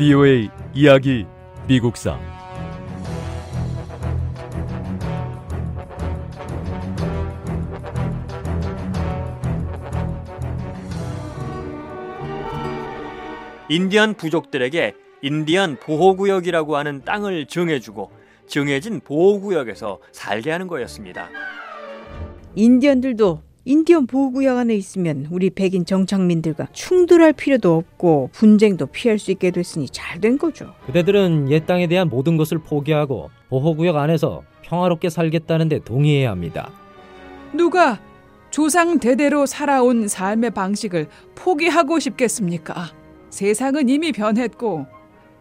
VOA 이야기 미국사 인디언 부족들에게 인디언 보호구역이라고 하는 땅을 정해주고 정해진 보호구역에서 살게 하는 거였습니다. 인디언들도 인디언 보호구역 안에 있으면 우리 백인 정착민들과 충돌할 필요도 없고 분쟁도 피할 수 있게 됐으니 잘 된 거죠. 그대들은 옛 땅에 대한 모든 것을 포기하고 보호구역 안에서 평화롭게 살겠다는데 동의해야 합니다. 누가 조상 대대로 살아온 삶의 방식을 포기하고 싶겠습니까? 세상은 이미 변했고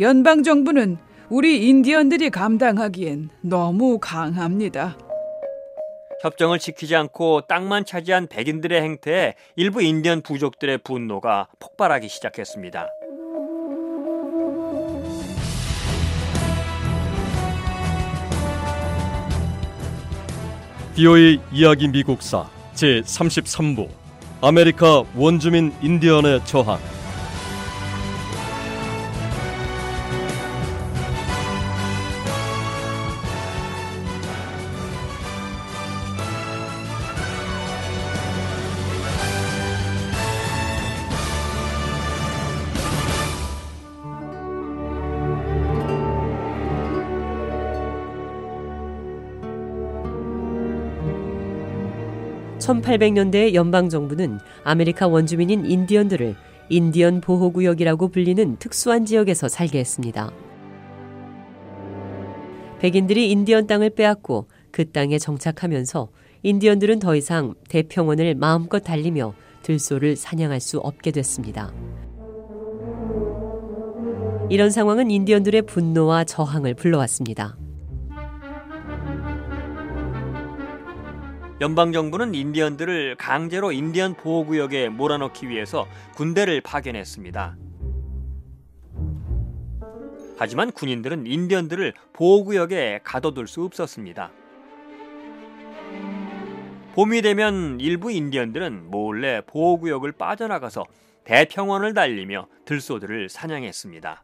연방 정부는 우리 인디언들이 감당하기엔 너무 강합니다. 협정을 지키지 않고 땅만 차지한 백인들의 행태에 일부 인디언 부족들의 분노가 폭발하기 시작했습니다. VOA 이야기 미국사 제 33부 아메리카 원주민 인디언의 저항 1800년대 연방 정부는 아메리카 원주민인 인디언들을 인디언 보호구역이라고 불리는 특수한 지역에서 살게 했습니다. 백인들이 인디언 땅을 빼앗고 그 땅에 정착하면서 인디언들은 더 이상 대평원을 마음껏 달리며 들소를 사냥할 수 없게 됐습니다. 이런 상황은 인디언들의 분노와 저항을 불러왔습니다. 연방 정부는 인디언들을 강제로 인디언 보호 구역에 몰아넣기 위해서 군대를 파견했습니다. 하지만 군인들은 인디언들을 보호 구역에 가둬둘 수 없었습니다. 봄이 되면 일부 인디언들은 몰래 보호구역을 빠져나가서 대평원을 달리며 들소들을 사냥했습니다.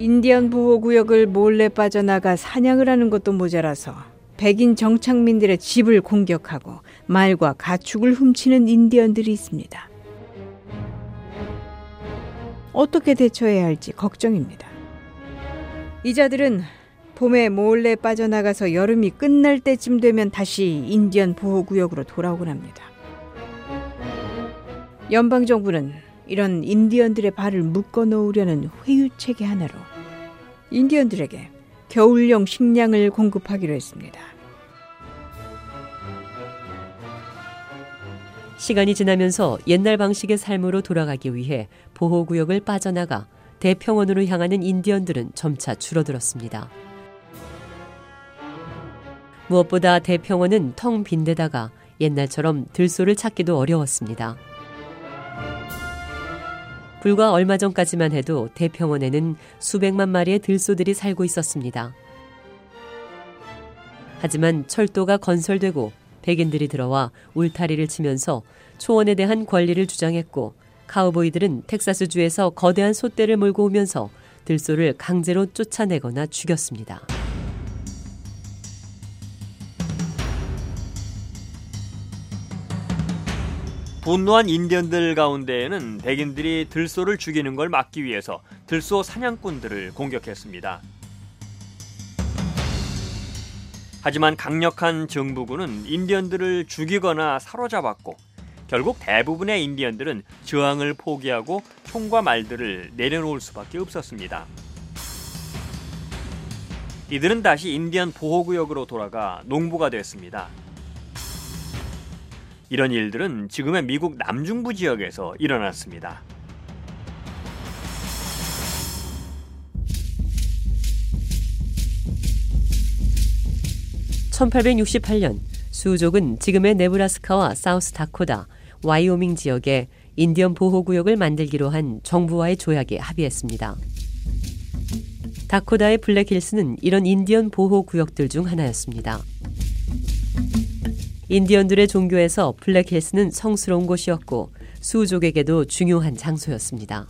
인디언 보호구역을 몰래 빠져나가 사냥을 하는 것도 모자라서 백인 정착민들의 집을 공격하고 말과 가축을 훔치는 인디언들이 있습니다. 어떻게 대처해야 할지 걱정입니다. 이 자들은 봄에 몰래 빠져나가서 여름이 끝날 때쯤 되면 다시 인디언 보호구역으로 돌아오곤 합니다. 연방정부는 이런 인디언들의 발을 묶어 놓으려는 회유체계 하나로 인디언들에게 겨울용 식량을 공급하기로 했습니다. 시간이 지나면서 옛날 방식의 삶으로 돌아가기 위해 보호구역을 빠져나가 대평원으로 향하는 인디언들은 점차 줄어들었습니다. 무엇보다 대평원은 텅 빈 데다가 옛날처럼 들소를 찾기도 어려웠습니다. 불과 얼마 전까지만 해도 대평원에는 수백만 마리의 들소들이 살고 있었습니다. 하지만 철도가 건설되고 백인들이 들어와 울타리를 치면서 초원에 대한 권리를 주장했고 카우보이들은 텍사스주에서 거대한 솥대를 몰고 오면서 들소를 강제로 쫓아내거나 죽였습니다. 분노한 인디언들 가운데에는 백인들이 들소를 죽이는 걸 막기 위해서 들소 사냥꾼들을 공격했습니다. 하지만 강력한 정부군은 인디언들을 죽이거나 사로잡았고 결국 대부분의 인디언들은 저항을 포기하고 총과 말들을 내려놓을 수밖에 없었습니다. 이들은 다시 인디언 보호구역으로 돌아가 농부가 됐습니다. 이런 일들은 지금의 미국 남중부 지역에서 일어났습니다. (1868년) 수족은 지금의 네브라스카와 사우스 다코다, 와이오밍 지역에 인디언 보호구역을 만들기로 한 정부와의 조약에 합의했습니다. 다코다의 블랙힐스는 이런 인디언 보호구역들 중 하나였습니다. 인디언들의 종교에서 블랙힐스는 성스러운 곳이었고 수족에게도 중요한 장소였습니다.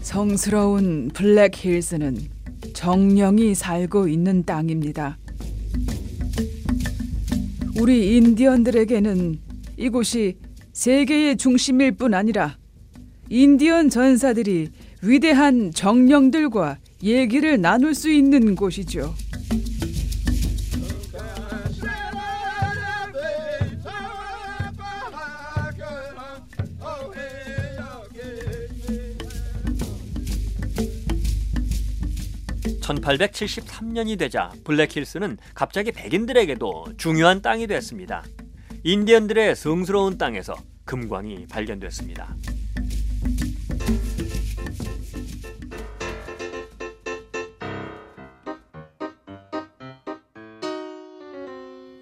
성스러운 블랙힐스는 정령이 살고 있는 땅입니다. 우리 인디언들에게는 이곳이 세계의 중심일 뿐 아니라 인디언 전사들이 위대한 정령들과 얘기를 나눌 수 있는 곳이죠. (1873년이) 되자 블랙힐스는 갑자기 백인들에게도 중요한 땅이 됐습니다. 인디언들의 성스러운 땅에서 금광이 발견됐습니다.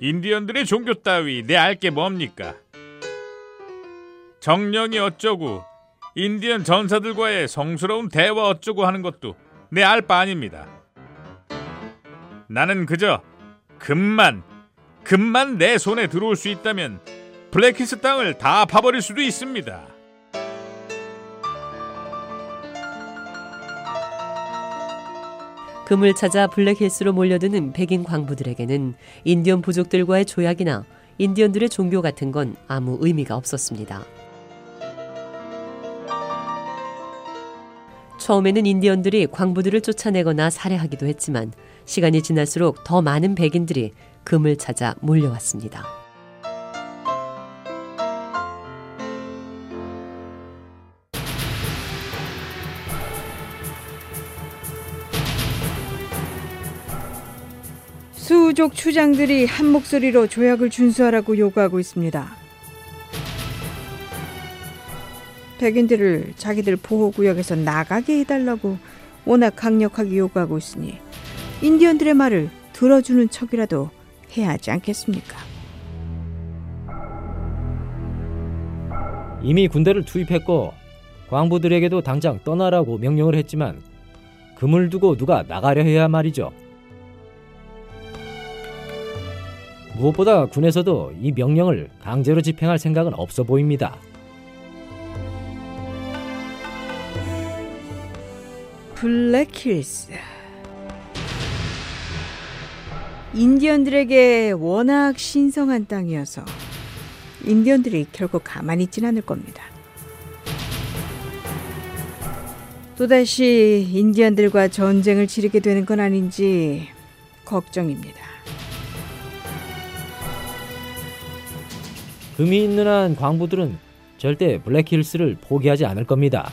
인디언들의 종교 따위 내 알게 뭡니까? 정령이 어쩌고 인디언 전사들과의 성스러운 대화 어쩌고 하는 것도 내 알 바 아닙니다. 나는 그저 금만 금만 내 손에 들어올 수 있다면 블랙히스 땅을 다 파버릴 수도 있습니다. 금을 찾아 블랙힐스로 몰려드는 백인 광부들에게는 인디언 부족들과의 조약이나 인디언들의 종교 같은 건 아무 의미가 없었습니다. 처음에는 인디언들이 광부들을 쫓아내거나 살해하기도 했지만 시간이 지날수록 더 많은 백인들이 금을 찾아 몰려왔습니다. 수족 추장들이 한 목소리로 조약을 준수하라고 요구하고 있습니다. 백인들을 자기들 보호구역에서 나가게 해달라고 워낙 강력하게 요구하고 있으니 인디언들의 말을 들어주는 척이라도 해야 하지 않겠습니까? 이미 군대를 투입했고 광부들에게도 당장 떠나라고 명령을 했지만 금을 두고 누가 나가려 해야 말이죠. 무엇보다 군에서도 이 명령을 강제로 집행할 생각은 없어 보입니다. 블랙힐스 인디언들에게 워낙 신성한 땅이어서 인디언들이 결코 가만히 있진 않을 겁니다. 또다시 인디언들과 전쟁을 치르게 되는 건 아닌지 걱정입니다. 금이 있는 한 광부들은 절대 블랙힐스를 포기하지 않을 겁니다.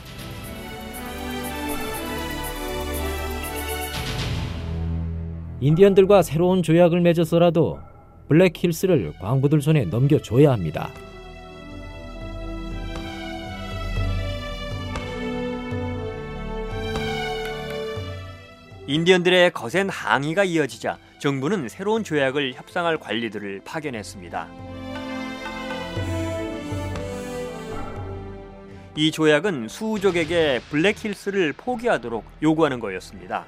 인디언들과 새로운 조약을 맺어서라도 블랙힐스를 광부들 손에 넘겨줘야 합니다. 인디언들의 거센 항의가 이어지자 정부는 새로운 조약을 협상할 관리들을 파견했습니다. 이 조약은 수족에게 블랙힐스를 포기하도록 요구하는 거였습니다.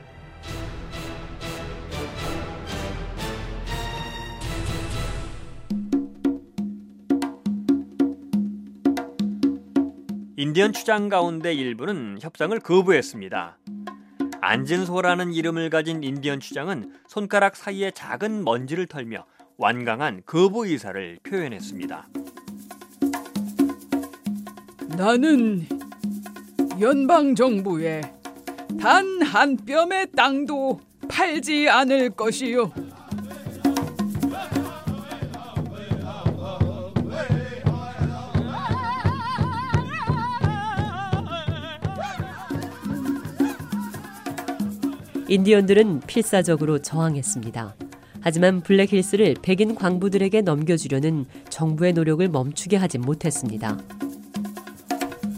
인디언 추장 가운데 일부는 협상을 거부했습니다. 안진소라는 이름을 가진 인디언 추장은 손가락 사이에 작은 먼지를 털며 완강한 거부 의사를 표현했습니다. 나는 연방 정부에 단 한 뼘의 땅도 팔지 않을 것이요. 인디언들은 필사적으로 저항했습니다. 하지만 블랙힐스를 백인 광부들에게 넘겨주려는 정부의 노력을 멈추게 하지 못했습니다.